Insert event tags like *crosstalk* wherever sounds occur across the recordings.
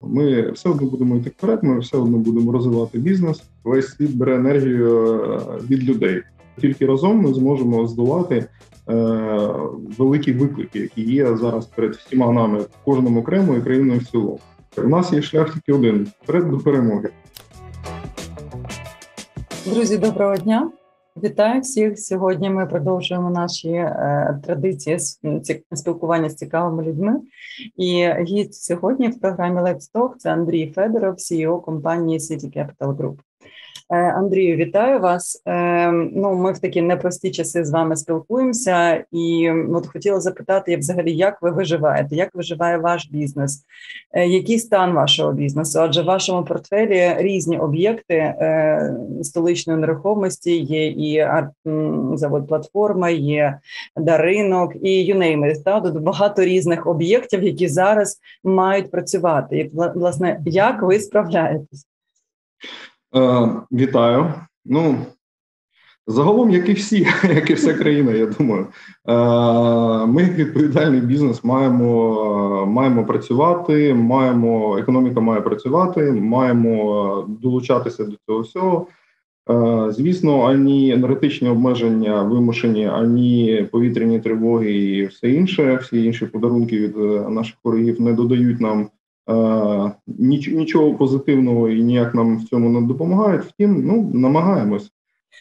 Ми все одно будемо йти вперед, ми все одно будемо розвивати бізнес. Весь світ бере енергію е, від людей. Тільки разом ми зможемо здолати е, великі виклики, які є зараз перед всіма нами, кожному окремо і країною в цілому. У нас є шлях тільки один вперед до перемоги. Друзі, доброго дня. Вітаю всіх. Сьогодні ми продовжуємо наші е, традиції спілкування з цікавими людьми. І гість сьогодні в програмі Let's Talk – це Андрій Федоров, CEO компанії City Capital Group. Е, Андрію, вітаю вас. Е, ну, ми в такі непрості часи з вами спілкуємося, і от хотіла запитати, взагалі, як ви виживаєте, як виживає ваш бізнес, е, який стан вашого бізнесу? Адже в вашому портфелі різні об'єкти столичної нерухомості є і завод платформа, є даринок, і юнеймер. Тут багато різних об'єктів, які зараз мають працювати. І власне, як ви справляєтесь? Е, Вітаю. Ну загалом, як і всі, *laughs* як і вся країна, я думаю, е, ми як відповідальний бізнес маємо маємо працювати, маємо економіка має працювати, маємо долучатися до цього всього. Е, звісно, ані енергетичні обмеження вимушені, ані повітряні тривоги і все інше, всі інші подарунки від е, наших ворогів не додають нам нічого позитивного і ніяк нам в цьому не допомагають. Втім, ну намагаємось.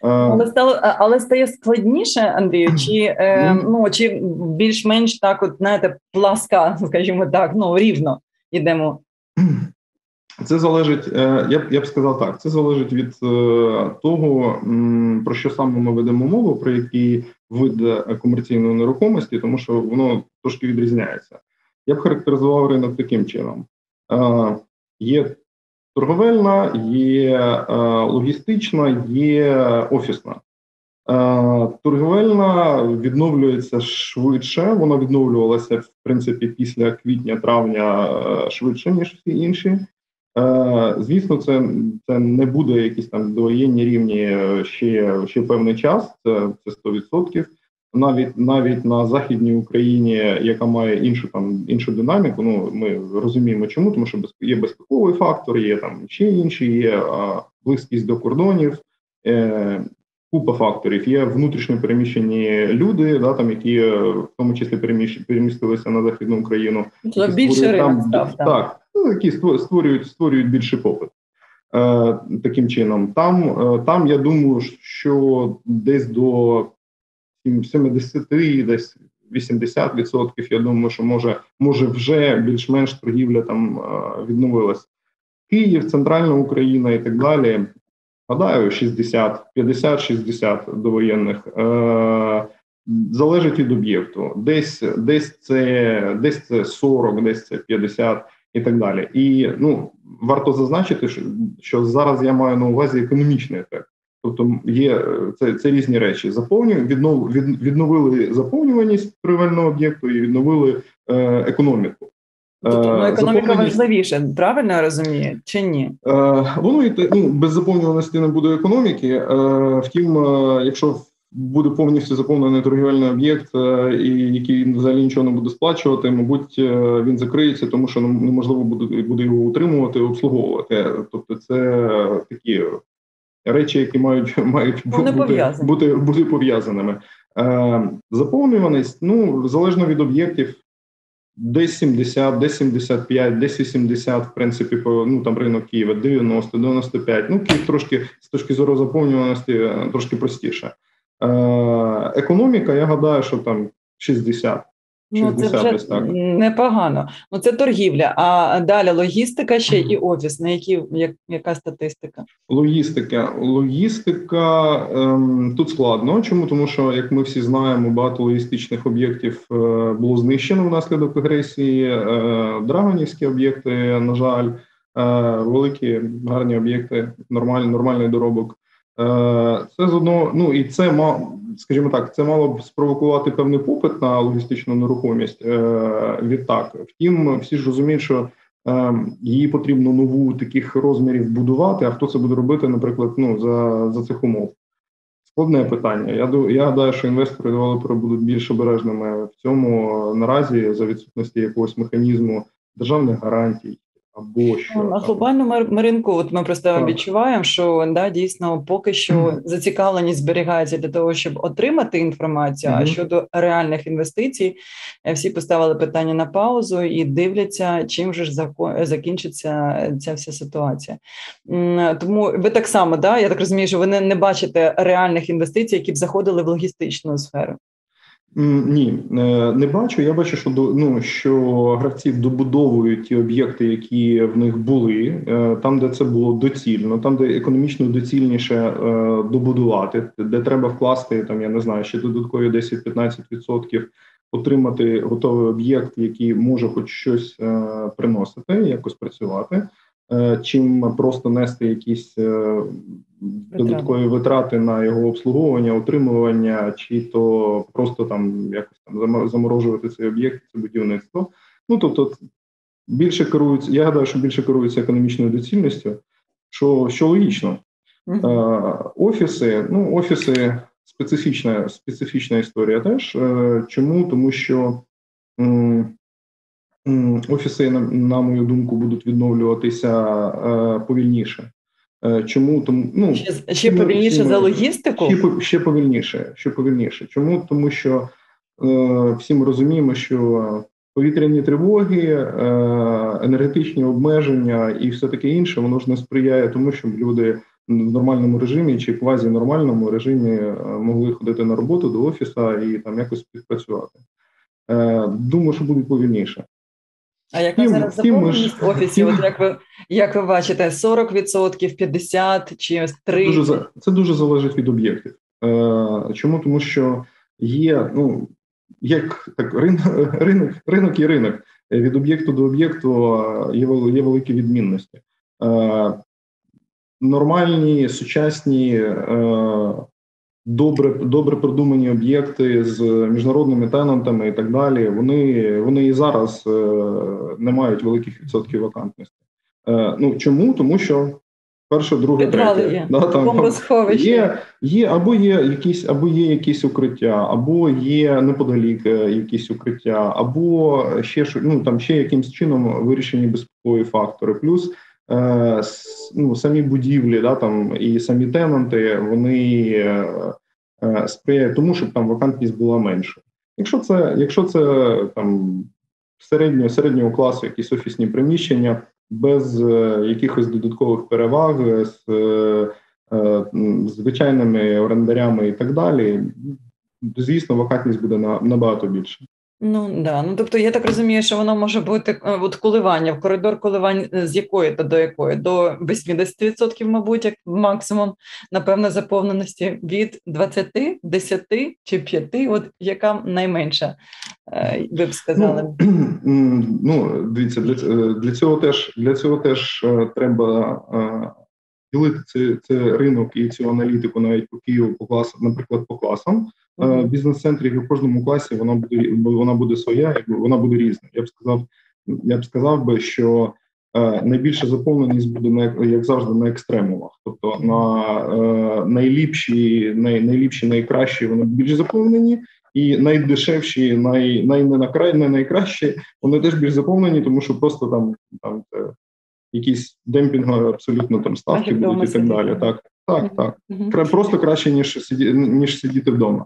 Е, але стало, але стає складніше, Андрію, чи е, *clears throat* ну, ну чи більш-менш так, от знаєте, пласка, *laughs* скажімо так, ну рівно йдемо. *clears throat* Це залежить, е, я б я б сказав так. Це залежить від того, про що саме ми ведемо мову, про який вид комерційної нерухомості, тому що воно трошки відрізняється. Я б характеризував ринок таким чином: є торговельна, є логістична, є офісна. Торговельна відновлюється швидше. Вона відновлювалася в принципі після квітня-травня швидше ніж всі інші. Звісно, це це не буде якісь там довоєнні рівні ще ще певний час. Це це 100% навіть навіть на західній Україні, яка має іншу там іншу динаміку. Ну ми розуміємо, чому тому, що є безпековий фактор, є там ще інші, є а, близькість до кордонів. Е, Купа факторів є внутрішньо переміщені люди, да там які е, в тому числі перемістилися на західну Україну. Це більше ринок став, так, так ну, які створюють створюють більший попит. Е, Таким чином, там е, там я думаю, що десь до 73, десь 80%, Я думаю, що може може вже більш-менш торгівля там відновилась. Київ, Центральна Україна і так далі. Гадаю, 60, 50-60 довоєнних. Е, Залежить від об'єкту. Десь десь це десь це 40, десь це 50 і так далі. І ну варто зазначити, що, що зараз я маю на увазі економічний ефект. Тобто є це це різні речі. Заповнює віднов, від, відновили заповнюваність торгівельного об'єкту і відновили е, економіку. Тобто ну, е, економіка важливіше, правильно я розумію, чи ні? Е, Воно ну, без заповнюваності не буде економіки. Е, Втім, е, якщо буде повністю заповнений торгівельний об'єкт, е, і який взагалі нічого не буде сплачувати, мабуть, е, він закриється, тому що неможливо буде буде його утримувати, обслуговувати. Тобто, це такі речі, які мають *laughs* мають бути бути, бути пов'язаними. Е, Заповнюваність, ну залежно від об'єктів, десь 70, десь 75, десь 80, в принципі, по ну там ринок Києва 90, 95. Ну Київ трошки з точки зору заповнюваності е, трошки простіше. Е, Економіка, я гадаю, що там 60. Ну, це вже так. непогано. Ну це торгівля. А далі логістика ще і офіс. На які як, яка статистика? Логістика. Логістика ем, тут складно. Чому? Тому що, як ми всі знаємо, багато логістичних об'єктів е, було знищено внаслідок агресії. Е, Драгонівські об'єкти, на жаль, е, великі гарні об'єкти, нормальний, нормальний доробок. Е, це з одного, ну і це скажімо так, це мало б спровокувати певний попит на логістичну нерухомість. Е, відтак, втім, всі ж розуміють, що е, її потрібно нову таких розмірів будувати. А хто це буде робити, наприклад, ну за за цих умов? Складне питання. Я я гадаю, що інвестори девелопери будуть більш обережними в цьому наразі за відсутності якогось механізму державних гарантій або що на глобальному ринку. От ми просто так. відчуваємо, що да дійсно поки що зацікавленість зберігається для того, щоб отримати інформацію. Mm-hmm. А щодо реальних інвестицій, е, всі поставили питання на паузу і дивляться, чим же ж закінчиться ця вся ситуація. Тому ви так само, да я так розумію, що ви не, не бачите реальних інвестицій, які б заходили в логістичну сферу. Ні, е, не бачу. Я бачу, що ну, що гравці добудовують ті об'єкти, які в них були, е, там, де це було доцільно, там, де економічно доцільніше е, добудувати, де треба вкласти там, я не знаю, ще додаткові 10-15%, отримати готовий об'єкт, який може хоч щось приносити, якось працювати. Чим просто нести якісь додаткові витрати на його обслуговування, утримування, чи то просто там якось там заморожувати цей об'єкт, це будівництво. Ну тобто більше керуються. Я гадаю, що більше керуються економічною доцільністю, що що логічно. Uh-huh. Офіси, ну офіси специфічна специфічна історія теж. Е, чому? Тому що офіси, на, на мою думку, будуть відновлюватися е, повільніше. Е, чому тому ну ще, ще повільніше всі, за логістику? Ще ще повільніше. Ще повільніше. Чому тому, що е, всі ми розуміємо, що повітряні тривоги, е, енергетичні обмеження і все таке інше, воно ж не сприяє тому, щоб люди в нормальному режимі чи квазі-нормальному режимі е, могли ходити на роботу до офісу і там якось співпрацювати. Е, Думаю, що буде повільніше. А яка тим, зараз заповненість в офісі? Тим, От як ви як ви бачите, 40%, 50% чи 3%? Це дуже, це дуже залежить від об'єктів. Е, Чому? Тому що є, ну як так, *laughs* ринок, ринок, ринок і ринок. Від об'єкту до об'єкту е, є є великі відмінності. Е, Нормальні, сучасні е, добре добре продумані об'єкти з міжнародними тенантами і так далі. Вони вони і зараз е, не мають великих відсотків вакантності. Е, ну чому? Тому що перше, друге, третє да, там є є або є якісь, або є якісь укриття, або є неподалік е, якісь укриття, або ще ну там ще якимсь чином вирішені безпекові фактори. Плюс ну, самі будівлі, да, там і самі тенанти, вони е, е, сприяють тому, щоб там вакантність була менша. Якщо це якщо це там середнього середнього класу, якісь офісні приміщення без якихось додаткових переваг, з звичайними орендарями і так далі, звісно, вакантність буде набагато більше. Ну да, ну тобто я так розумію, що воно може бути е, от коливання в коридор коливань е, з якої то до якої? До 80%, мабуть, як максимум, напевно, заповненості від 20, 10 чи 5, От яка найменша, е, ви б сказали? Ну, ну дивіться, для для цього теж для цього теж треба ділити це, це ринок і цю аналітику навіть по Києву по класам, наприклад, по класам. Е, бізнес-центрів в кожному класі вона буде вона буде своя, вона буде різна. Я б сказав, я б сказав би, що е, найбільша заповненість буде на як завжди на екстремумах, тобто на е, найліпші, най, найліпші, найкращі вони більш заповнені. І найдешевші, най, най, най, най найкращі, вони теж більш заповнені, тому що просто там там якісь демпінгові абсолютно там ставки будуть і так далі. Так, так, так. Mm-hmm. Просто краще ніж сиді, ніж сидіти вдома.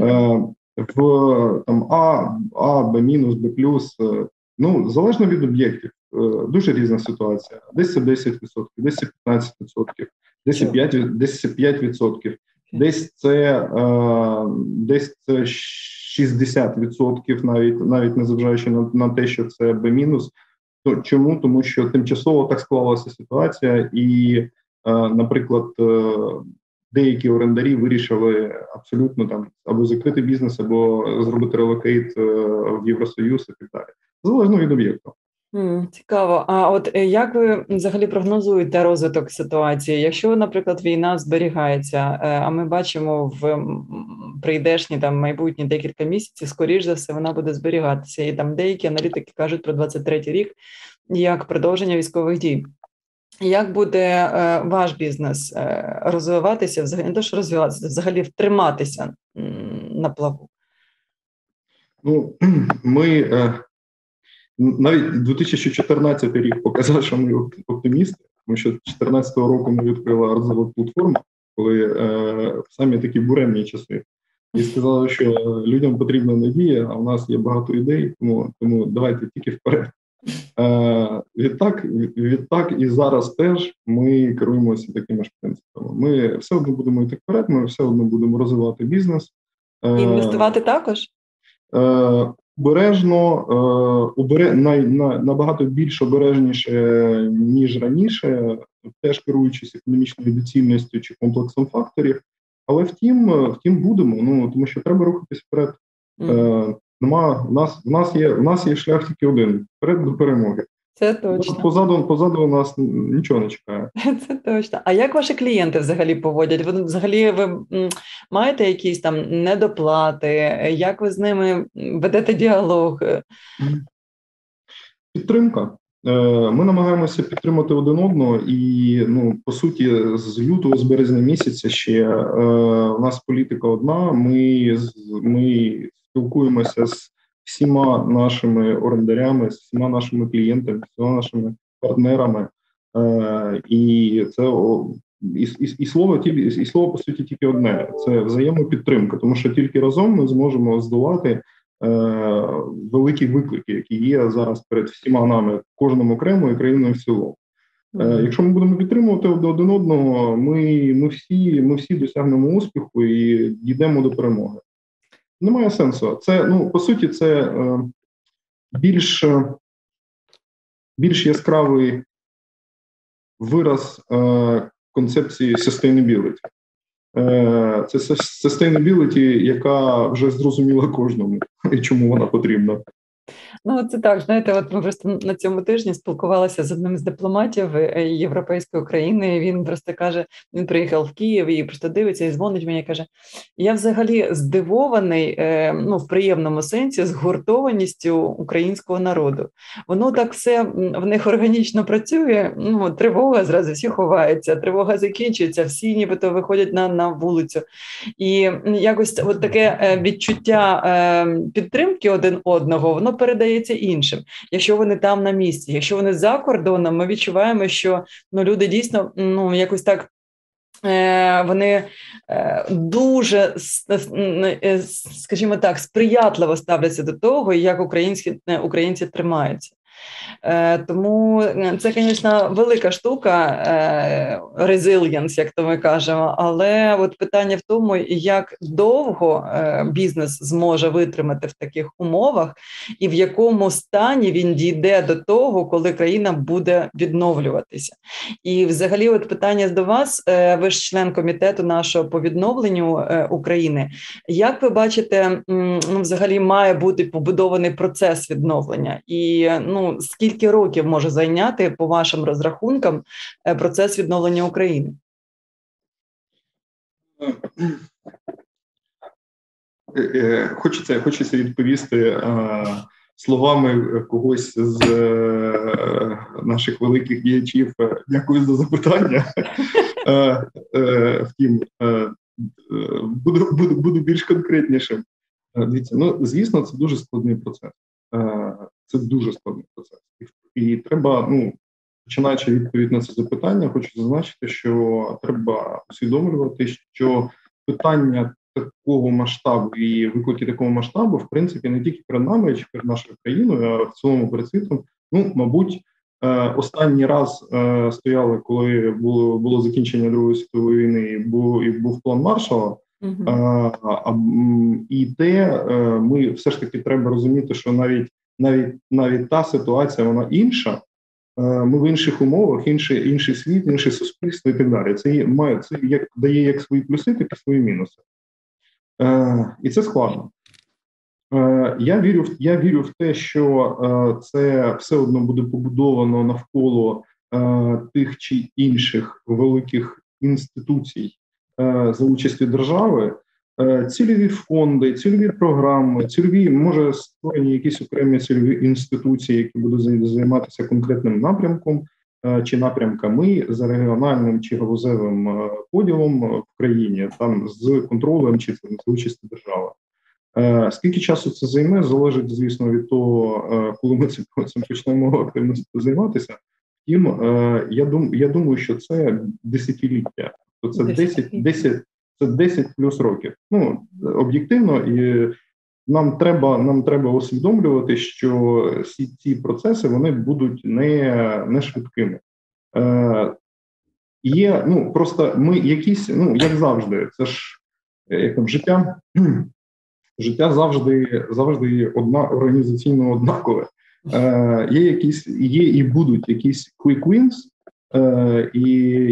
Е, в там А, А, Б мінус, Б плюс. Е, ну залежно від об'єктів, е, дуже різна ситуація. Десь це 10%, десь це 15%, десь це 5%, десь це 5%, десь це десь це 60%, навіть навіть незважаючи на, на те, що це B мінус. То Чому? Тому що тимчасово так склалася ситуація, і, наприклад, деякі орендарі вирішили абсолютно там або закрити бізнес, або зробити relocate е, в Євросоюз і так далі. Залежно від об'єкту. Цікаво. А от е, як ви взагалі прогнозуєте розвиток ситуації? Якщо, наприклад, війна зберігається, е, а ми бачимо в прийдешні там майбутні декілька місяців, скоріш за все, вона буде зберігатися, і там деякі аналітики кажуть про 23-й рік як продовження військових дій. Як буде е, ваш бізнес е, розвиватися, взагалі не то, що розвиватися, взагалі втриматися на плаву? Ну, *clears throat* ми, е, навіть 2014 рік показав, що ми оптимісти, тому що 2014 року ми відкрили арзову платформу, коли самі такі буремні часи, і сказали, що людям потрібна надія, а в нас є багато ідей, тому тому давайте тільки вперед. Е, Відтак, відтак і зараз теж ми керуємося такими ж принципами. Ми все одно будемо йти вперед, ми все одно будемо розвивати бізнес. Е, Інвестувати також? Е, обережно, обере, най, на, набагато більш обережніше, ніж раніше, теж керуючись економічною доцільністю чи комплексом факторів. Але втім, втім, будемо. Ну тому що треба рухатись вперед. Mm. Нема в нас, в нас є в нас є шлях тільки один вперед до перемоги. Це точно. Позаду позаду нас нічого не чекає. *laughs* Це точно. А як ваші клієнти взагалі поводять? Ви взагалі ви маєте якісь там недоплати? Як ви з ними ведете діалог? Підтримка. Е, ми намагаємося підтримати один одного, і ну по суті, з лютого, з березня місяця ще е, у нас політика одна. Ми ми спілкуємося з всіма нашими орендарями, з всіма нашими клієнтами, з всіма нашими партнерами, е, і це і, і, і слово і слово по суті тільки одне: це взаємопідтримка, тому що тільки разом ми зможемо здолати е, великі виклики, які є зараз перед всіма нами, кожному окремо і країною в цілому. Mm-hmm. Якщо ми будемо підтримувати один одного, ми ми всі ми всі досягнемо успіху і дійдемо до перемоги. Немає сенсу. Це, ну, по суті, це е, більш більш яскравий вираз е, концепції sustainability. Е, Це sustainability, яка вже зрозуміла кожному *laughs* і чому вона потрібна. Ну, це так. Знаєте, от ми просто на цьому тижні спілкувалися з одним з дипломатів е, Європейської країни. Він просто каже: він приїхав в Київ і просто дивиться і дзвонить мені. Каже: Я взагалі здивований, е, ну в приємному сенсі, згуртованістю українського народу. Воно так все в них органічно працює. Ну, тривога зразу всі ховаються, тривога закінчується, всі нібито виходять на на вулицю. І якось от таке е, відчуття підтримки один одного, воно передається іншим. Якщо вони там на місці, якщо вони за кордоном, ми відчуваємо, що ну люди дійсно ну якось так. Е, вони е, дуже е, скажімо так, сприятливо ставляться до того, як українські українці тримаються. Е, тому е, це, звісно, велика штука, resilience, як то ми кажемо. Але от питання в тому, як довго е, бізнес зможе витримати в таких умовах, і в якому стані він дійде до того, коли країна буде відновлюватися. І, взагалі, от питання до вас, ви ж член комітету нашого по відновленню України. Як ви бачите, ну, взагалі має бути побудований процес відновлення і ну скільки років може зайняти по вашим розрахункам е, процес відновлення України? Е, е, хочеться хочеться відповісти словами когось з наших великих діячів. Дякую за запитання. Втім, буду буду, буду більш конкретнішим. Дивіться, ну звісно, це дуже складний процес. Це дуже складний процес, і треба, ну починаючи відповідь на це запитання, хочу зазначити, що треба усвідомлювати, що питання такого масштабу і виклики такого масштабу, в принципі, не тільки перед нами, чи перед нашою країною, а в цілому перед світом. Ну, мабуть, е, останній раз е, стояли, коли було було закінчення Другої світової війни, і був і був план Маршала. Uh-huh. І те ми все ж таки треба розуміти, що навіть навіть навіть та ситуація вона інша. Е, ми в інших умовах, інший інший світ, інше суспільство і так далі. Це має це як дає як свої плюси, так і свої мінуси. Е, І це складно. Е, Я вірю в я вірю в те, що е, це все одно буде побудовано навколо е, тих чи інших великих інституцій е, за участю держави. Е, цільові фонди, цільові програми, цільові може створені якісь окремі цільові інституції, які будуть займатися конкретним напрямком е, чи напрямками за регіональним чи галузевим е, поділом в країні, там з контролем чи з участю держави. Скільки часу це займе, залежить, звісно, від того, коли ми цим, почнемо активно займатися. Втім, я дум, я думаю, що це десятиліття. То це 10, 10, це 10 плюс років. Ну об'єктивно, і нам треба нам треба усвідомлювати, що всі ці процеси вони будуть не не швидкими. Е, Є ну просто ми якісь, ну як завжди, це ж як там життя. *clears throat* Життя завжди завжди одна організаційно однакове. Е, Є якісь є і будуть якісь quick wins, і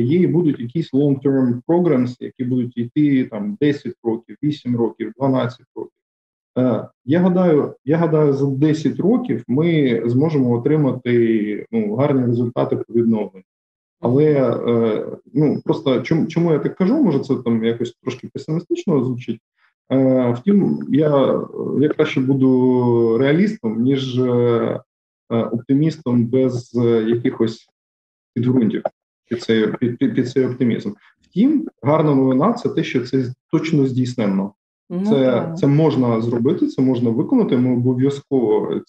є будуть якісь long-term programs, які будуть йти там 10 років, 8 років, 12 років. Е, я гадаю, я гадаю, за 10 років ми зможемо отримати ну, гарні результати по відновленню. Але е, ну просто чому чому я так кажу? Може, це там якось трошки песимістично звучить. Е, втім, я я краще буду реалістом, ніж оптимістом без якихось підґрунтів під цей під, під, під цей оптимізм. Втім, гарна новина це те, що це точно здійсненно. Ну, це це можна зробити, це можна виконати. Ми обов'язково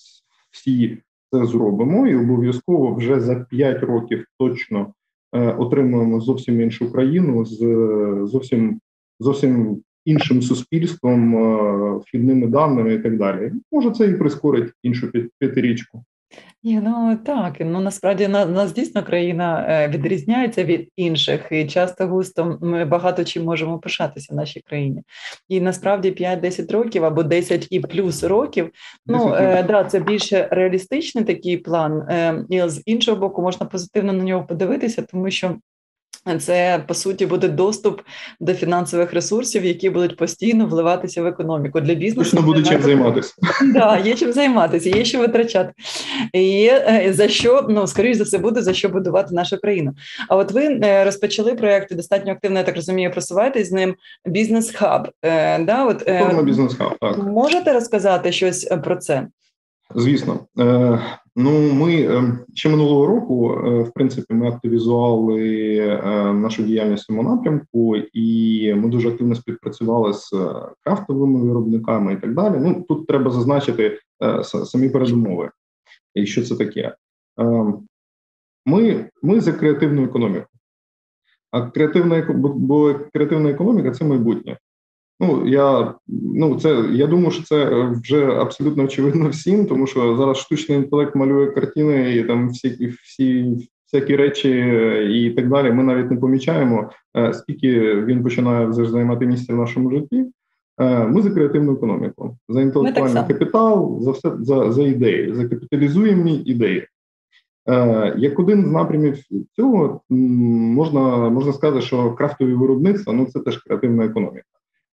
всі це зробимо, і обов'язково вже за 5 років точно е, отримуємо зовсім іншу країну з зовсім зовсім іншим суспільством, е, вхідними даними і так далі. Може, це і прискорить іншу п'ятирічку. Ні, ну так, ну насправді на нас дійсно країна е, відрізняється від інших, і часто густо ми багато чим можемо пишатися в нашій країні. І насправді 5-10 років або 10 і плюс років. Ну е, да, це більше реалістичний такий план, е, і з іншого боку, можна позитивно на нього подивитися, тому що це по суті буде доступ до фінансових ресурсів, які будуть постійно вливатися в економіку для бізнесу. Точно буде чим займатися. Да, є чим займатися, є що витрачати. І е, за що ну скоріш за все буде за що будувати нашу країну. А от ви е, розпочали проєкт достатньо активно, я так розумію, просуваєтесь з ним бізнес-хаб. Е, да, от бізнес-хаб. Так можете розказати щось про це? Звісно, ну ми е, ще минулого року, е, в принципі, ми активізували нашу діяльність в цьому напрямку, і ми дуже активно співпрацювали з крафтовими виробниками і так далі. Ну тут треба зазначити самі передумови. І що це таке? Ми ми за креативну економіку. А креативна бо креативна економіка це майбутнє. Ну я ну це я думаю, що це вже абсолютно очевидно всім, тому що зараз штучний інтелект малює картини і там всі всі всякі речі і так далі. Ми навіть не помічаємо, е, скільки він починає вже займати місце в нашому житті. Е, ми за креативну економіку, за інтелектуальний капітал, за все за за ідеї, за капіталізуємі ідеї. Е, як один з напрямів цього можна можна сказати, що крафтові виробництва ну це теж креативна економіка.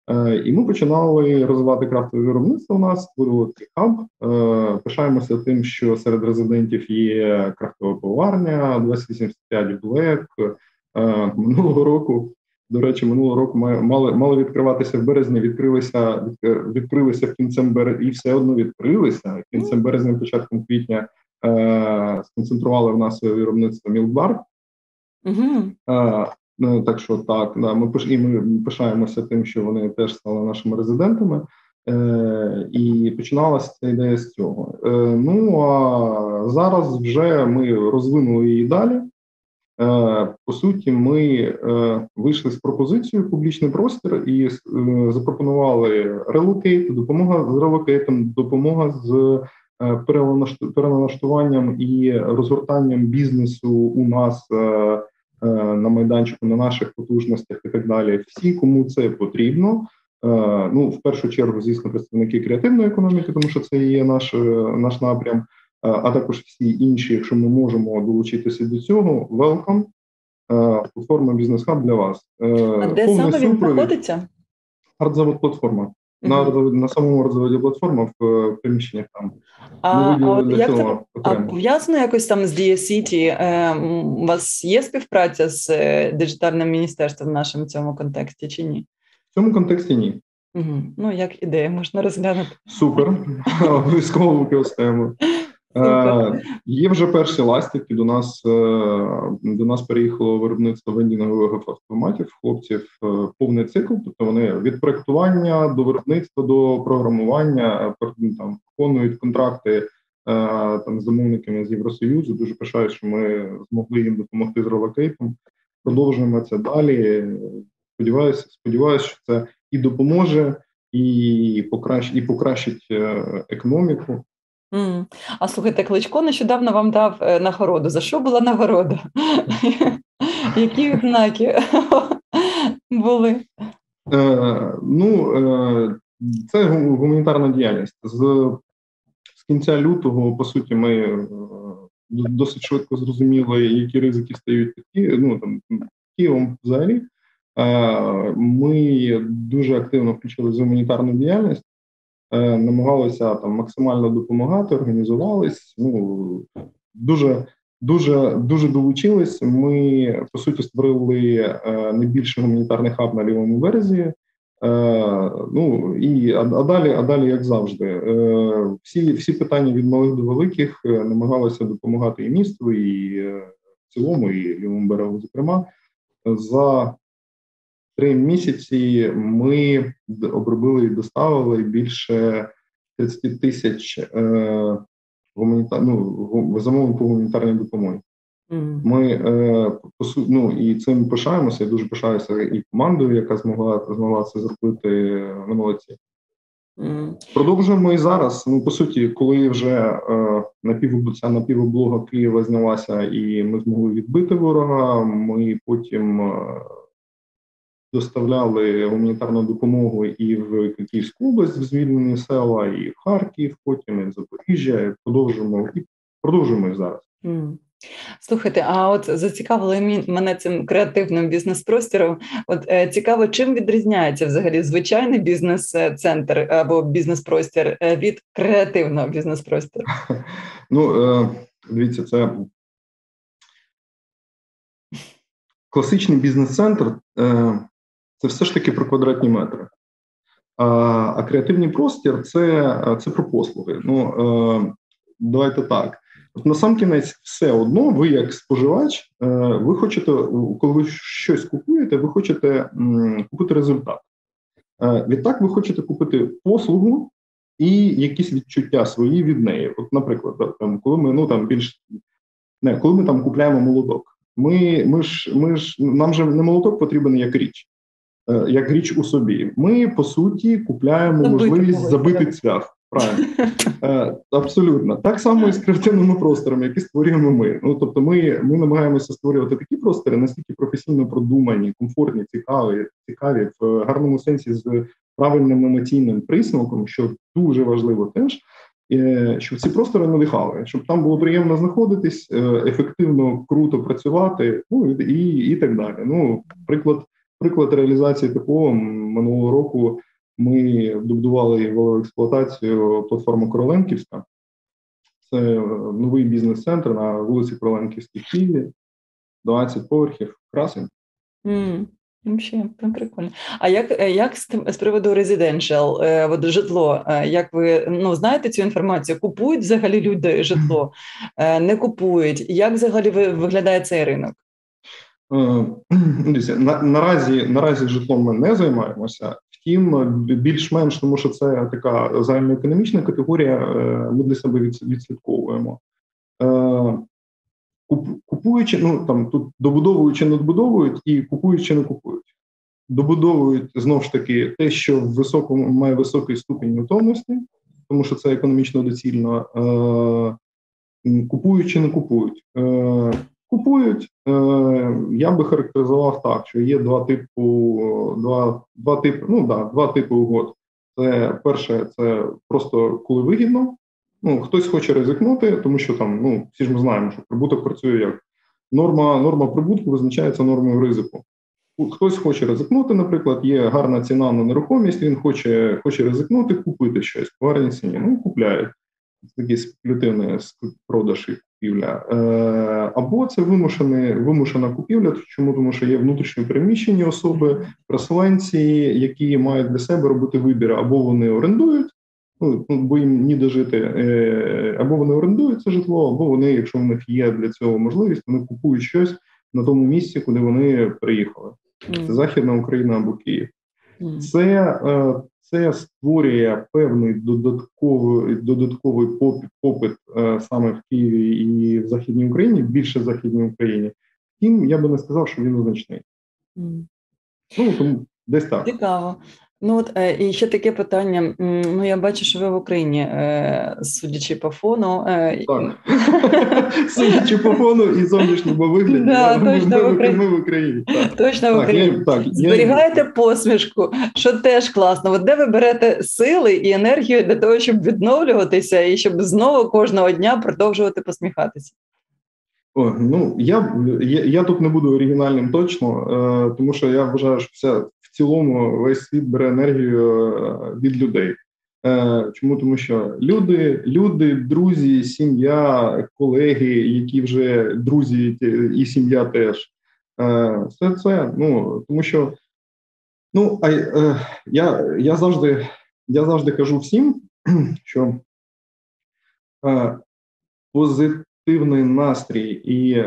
Е, і ми починали розвивати крафтове виробництво. У нас цей хаб. Е, пишаємося тим, що серед резидентів є крафтова поварня, 285 Black. Е, минулого року. До речі, минулого року мали мали відкриватися в березні. Відкрилися відкрилися в кінцем березня і все одно відкрилися. Кінцем березня, початком квітня сконцентрували в нас своє виробництво Milk Bar. Угу. Ну, так що так, да, ми і ми пишаємося тим, що вони теж стали нашими резидентами, е, і починалася ця ідея з цього. Е, Ну а зараз вже ми розвинули її далі. Е, По суті, ми е, вийшли з пропозицією публічний простір і е, запропонували relocate, допомога з релокейтом, допомога з. Е, переналаштуванням і розгортанням бізнесу у нас Е, на майданчику, на наших потужностях і так далі. Всі, кому це потрібно. Е, ну, в першу чергу, звісно, представники креативної економіки, тому що це є наш наш напрям, е, а також всі інші, якщо ми можемо долучитися до цього, welcome. Платформа бізнес хаб для вас. А де саме він знаходиться? Артзавод платформа. На на самому розводі платформа в приміщеннях там. А, а от як це а пов'язано якось там з Дія Сіті? Е, у вас є співпраця з е, диджитальним міністерством в нашому цьому контексті чи ні? В цьому контексті ні. Угу. Ну, як ідея, можна розглянути. Супер. *laughs* Обов'язково використаємо. Е, Є вже перші ластики. До нас е, до нас переїхало виробництво вендінгових автоматів. Хлопців е, повний цикл. Тобто вони від проектування до виробництва до програмування е, там виконують контракти там з замовниками з Євросоюзу. Дуже пишаю, що ми змогли їм допомогти з релокейтом. Продовжуємо це далі. Сподіваюся, сподіваюся, що це і допоможе, і покращить, і покращить економіку. Mm. А слухайте, Кличко нещодавно вам дав е, нагороду. За що була нагорода? *laughs* Які знаки *laughs* були? Е, Ну, е, це гуманітарна діяльність. З, з кінця лютого, по суті, ми е, досить швидко зрозуміли, які ризики стають такі. Ну там Києвом взагалі. Ми дуже активно включили з гуманітарну діяльність. Е, намагалися там максимально допомагати, організувались. Ну дуже дуже дуже долучились. Ми по суті створили е, найбільший гуманітарний хаб на лівому березі. Е, ну і а, далі, а далі, як завжди, всі всі питання від малих до великих намагалися допомагати і місту, і в цілому, і лівому берегу, зокрема, за три місяці ми обробили і доставили більше 30 тисяч е, гуманітар... ну, замовлень по гуманітарній допомоги. Mm. Ми е, ну, і цим пишаємося. Я дуже пишаюся і командою, яка змогла змогла це зробити на молодці. Mm. Продовжуємо і зараз. Ну по суті, коли вже е, напівця напівоблога Києва знялася, і ми змогли відбити ворога. Ми потім е, доставляли гуманітарну допомогу і в Київську область, в звільнені села, і в Харків, потім і в Запоріжжя. І продовжуємо і продовжуємо і зараз. Слухайте, а от зацікавили мене цим креативним бізнес-простіром. От е, цікаво, чим відрізняється взагалі звичайний бізнес-центр або бізнес-простір е, від креативного бізнес-простіру? *laughs* Ну е, дивіться, це класичний бізнес-центр. Е, це все ж таки про квадратні метри. А а креативний простір це це про послуги. Ну е, давайте так. От на сам кінець, все одно, ви як споживач, е, ви хочете, коли ви щось купуєте, ви хочете купити результат. Е, відтак, ви хочете купити послугу і якісь відчуття свої від неї. От, наприклад, там, коли ми ну там більш не коли ми там купляємо молоток, ми ми ж ми ж нам же не молоток потрібен як річ. Е, як річ у собі. Ми по суті купляємо забити можливість забити цвях. Правильно *laughs* е, абсолютно так само і з креативними просторами, які створюємо ми. Ну тобто, ми ми намагаємося створювати такі простори, настільки професійно продумані, комфортні, цікаві, цікаві в гарному сенсі з правильним емоційним присмаком, що дуже важливо теж. Е, щоб ці простори надихали, щоб там було приємно знаходитись, ефективно круто працювати, ну і і так далі. Ну, приклад Приклад реалізації такого минулого року ми добудували і в експлуатацію платформу Короленківська. Це новий бізнес-центр на вулиці Короленківській Києві, 20 поверхів, красень. Mm. Ще прикольно. А як як з приводу е, житло? Е, як ви ну знаєте цю інформацію? Купують взагалі люди житло, е, не купують? Як взагалі виглядає цей ринок? Е, *clears throat* на, наразі наразі житлом ми не займаємося. Втім, більш-менш тому, що це така загальноекономічна категорія. Е, ми для себе відслідковуємо. Е, купуючи, ну там тут добудовуючи, не добудовують і купуючи, не купують. Добудовують знову ж таки те, що в високому має високий ступінь готовності, тому що це економічно доцільно. Купуючи, не купують. Купують, е, я би характеризував так, що є два типу, два два типи, ну да, два типи угод. Це перше, це просто коли вигідно. Ну, хтось хоче ризикнути, тому що там, ну всі ж ми знаємо, що прибуток працює як норма, норма прибутку визначається нормою ризику. Хтось хоче ризикнути, наприклад, є гарна ціна на нерухомість, він хоче хоче ризикнути, купити щось по гарній ціні. Ну, купляє. Це такий спекулятивний продаж і купівля, е, або це вимушена, вимушена купівля. Чому тому, що є внутрішньо переміщені особи, переселенці, які мають для себе робити вибір, або вони орендують Ну, ну бо їм ніде жити. Е, або вони орендують це житло, або вони, якщо в них є для цього можливість, вони купують щось на тому місці, куди вони приїхали. Це Західна Україна або Київ. Це е, це створює певний додатковий додатковий попит е, саме в Києві і в Західній Україні, більше в Західній Україні. Втім, я би не сказав, що він значний. Mm. Ну тому десь так. Цікаво. Ну от е, і ще таке питання. Ну я бачу, що ви в Україні, е, судячи по фону, е, так *laughs* судячи по фону і зовнішньому вигляді, да, точно ми, в Україні. Ми в Україні. Так. Точно в Україні. Я, так, Зберігаєте я... посмішку, що теж класно. От де ви берете сили і енергію для того, щоб відновлюватися і щоб знову кожного дня продовжувати посміхатися? О, ну я я, я тут не буду оригінальним точно, е, тому що я вважаю, що вся в цілому весь світ бере енергію е, від людей. Е, чому тому, що люди, люди, друзі, сім'я, колеги, які вже друзі, і сім'я теж е, все це. Ну тому що ну а я я завжди я завжди кажу всім, *clears throat* що позитивний настрій і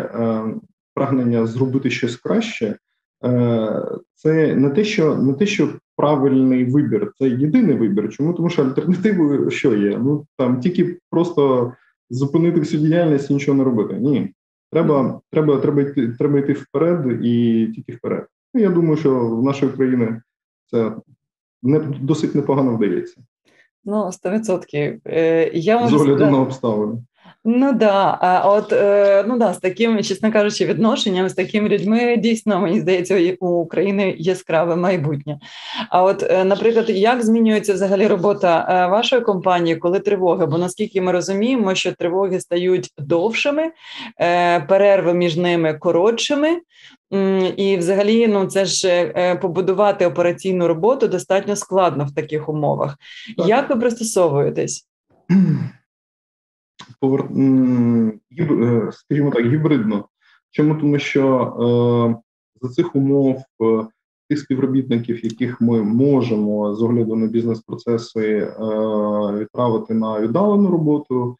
прагнення зробити щось краще. Е, це не те, що не те, що правильний вибір, це єдиний вибір. Чому тому, що альтернативою що є? Ну там тільки просто зупинити всю діяльність і нічого не робити. Ні, треба, треба, треба йти, треба йти вперед і тільки вперед. Ну, Я думаю, що в нашої країни це не досить непогано вдається. Ну, 100%. Е, я З огляду на обставини. Ну да, а от е, ну да, з таким, чесно кажучи, відношенням з такими людьми дійсно мені здається, у України яскраве майбутнє. А от, е, наприклад, як змінюється взагалі робота е, вашої компанії, коли тривоги? Бо наскільки ми розуміємо, що тривоги стають довшими, перерви між ними коротшими, і, взагалі, ну це ж побудувати операційну роботу достатньо складно в таких умовах. Так. Як ви пристосовуєтесь? *clears throat* повер... Е, скажімо так, гібридно. Чому тому, що е, за цих умов е, тих співробітників, яких ми можемо з огляду на бізнес-процеси відправити на віддалену роботу,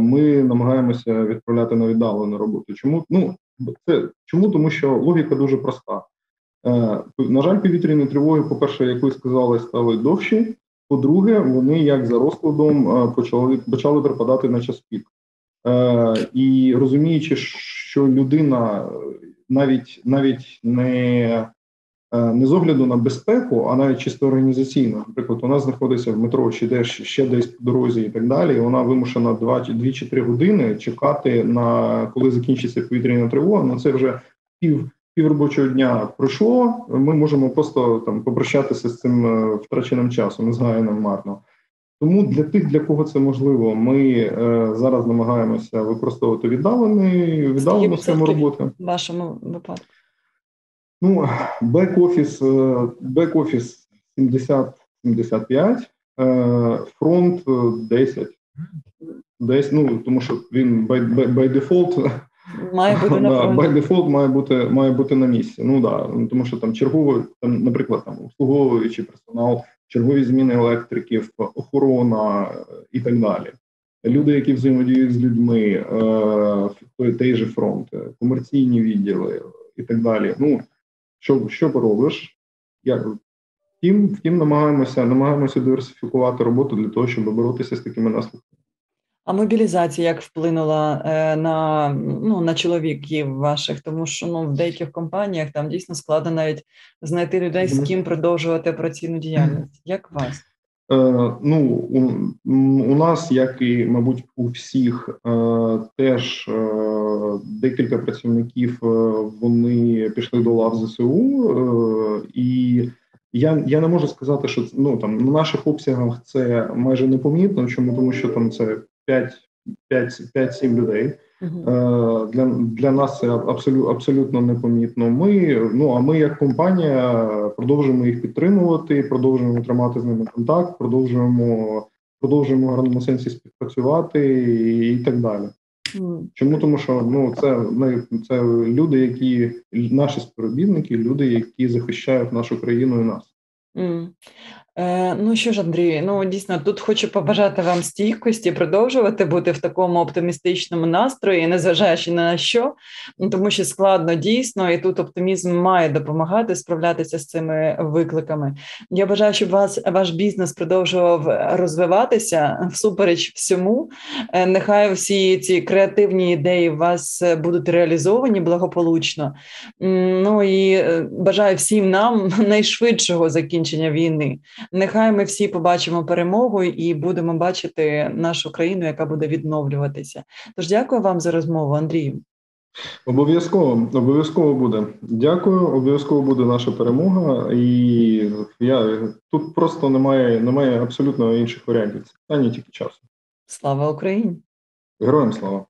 ми намагаємося відправляти на віддалену роботу. Чому ну це чому? Тому що логіка дуже проста. На жаль, повітряні тривоги, по перше, як ви сказали, стали довші. По-друге, вони як за розкладом е, почали почали припадати на час пік. Е, І розуміючи, що людина навіть навіть не е, не з огляду на безпеку, а навіть чисто організаційно, наприклад, вона знаходиться в метро чи десь ще десь по дорозі і так далі. і Вона вимушена 2 2 чи 3 години чекати на коли закінчиться повітряна тривога. Ну це вже пів півробочого дня пройшло, ми можемо просто там попрощатися з цим е, втраченим часом, згаяним марно. Тому для тих, для кого це можливо, ми е, зараз намагаємося використовувати віддалений віддалену схему роботи. В вашому випадку. Ну, бек-офіс, бек-офіс 70-75, е, фронт 10. Десь, ну, тому що він by, by, by default Має бути *laughs* на фронті. by default має бути має бути на місці. Ну да, тому що там черговий, там, наприклад, там обслуговуючий персонал, чергові зміни електриків, охорона і так далі. Люди, які взаємодіють з людьми, е, той же фронт, комерційні відділи і так далі. Ну що що поробиш? Як втім, втім, намагаємося намагаємося диверсифікувати роботу для того, щоб боротися з такими наслідками. А мобілізація як вплинула е, на ну, на чоловіків ваших, тому що ну в деяких компаніях там дійсно складно навіть знайти людей, з ким продовжувати операційну діяльність. Як вас? Е, Ну у, у нас, як і мабуть, у всіх, е, теж е, декілька працівників е, вони пішли до лав ЗСУ, е, і я я не можу сказати, що ну там на наших обсягах це майже непомітно. Чому тому, що там це 5-7 людей. Uh-huh. Для для нас це абсолютно абсолютно непомітно. Ми ну а ми, як компанія, продовжуємо їх підтримувати, продовжуємо тримати з ними контакт, продовжуємо продовжуємо в гарному сенсі співпрацювати і, і так далі. Mm. Чому тому, що ну це це люди, які наші співробітники, люди, які захищають нашу країну і нас. Mm. Е, ну що ж, Андрій, ну дійсно тут хочу побажати вам стійкості, продовжувати бути в такому оптимістичному настрої, незважаючи на що, тому що складно дійсно, і тут оптимізм має допомагати справлятися з цими викликами. Я бажаю, щоб вас ваш бізнес продовжував розвиватися всупереч всьому. Е, нехай всі ці креативні ідеї у вас будуть реалізовані благополучно. Ну і бажаю всім нам *laughs* найшвидшого закінчення війни. Нехай ми всі побачимо перемогу і будемо бачити нашу країну, яка буде відновлюватися. Тож дякую вам за розмову, Андрію. Обов'язково обов'язково буде. Дякую. Обов'язково буде наша перемога, і я тут просто немає немає абсолютно інших варіантів. Це питання тільки часу. Слава Україні! Героям слава!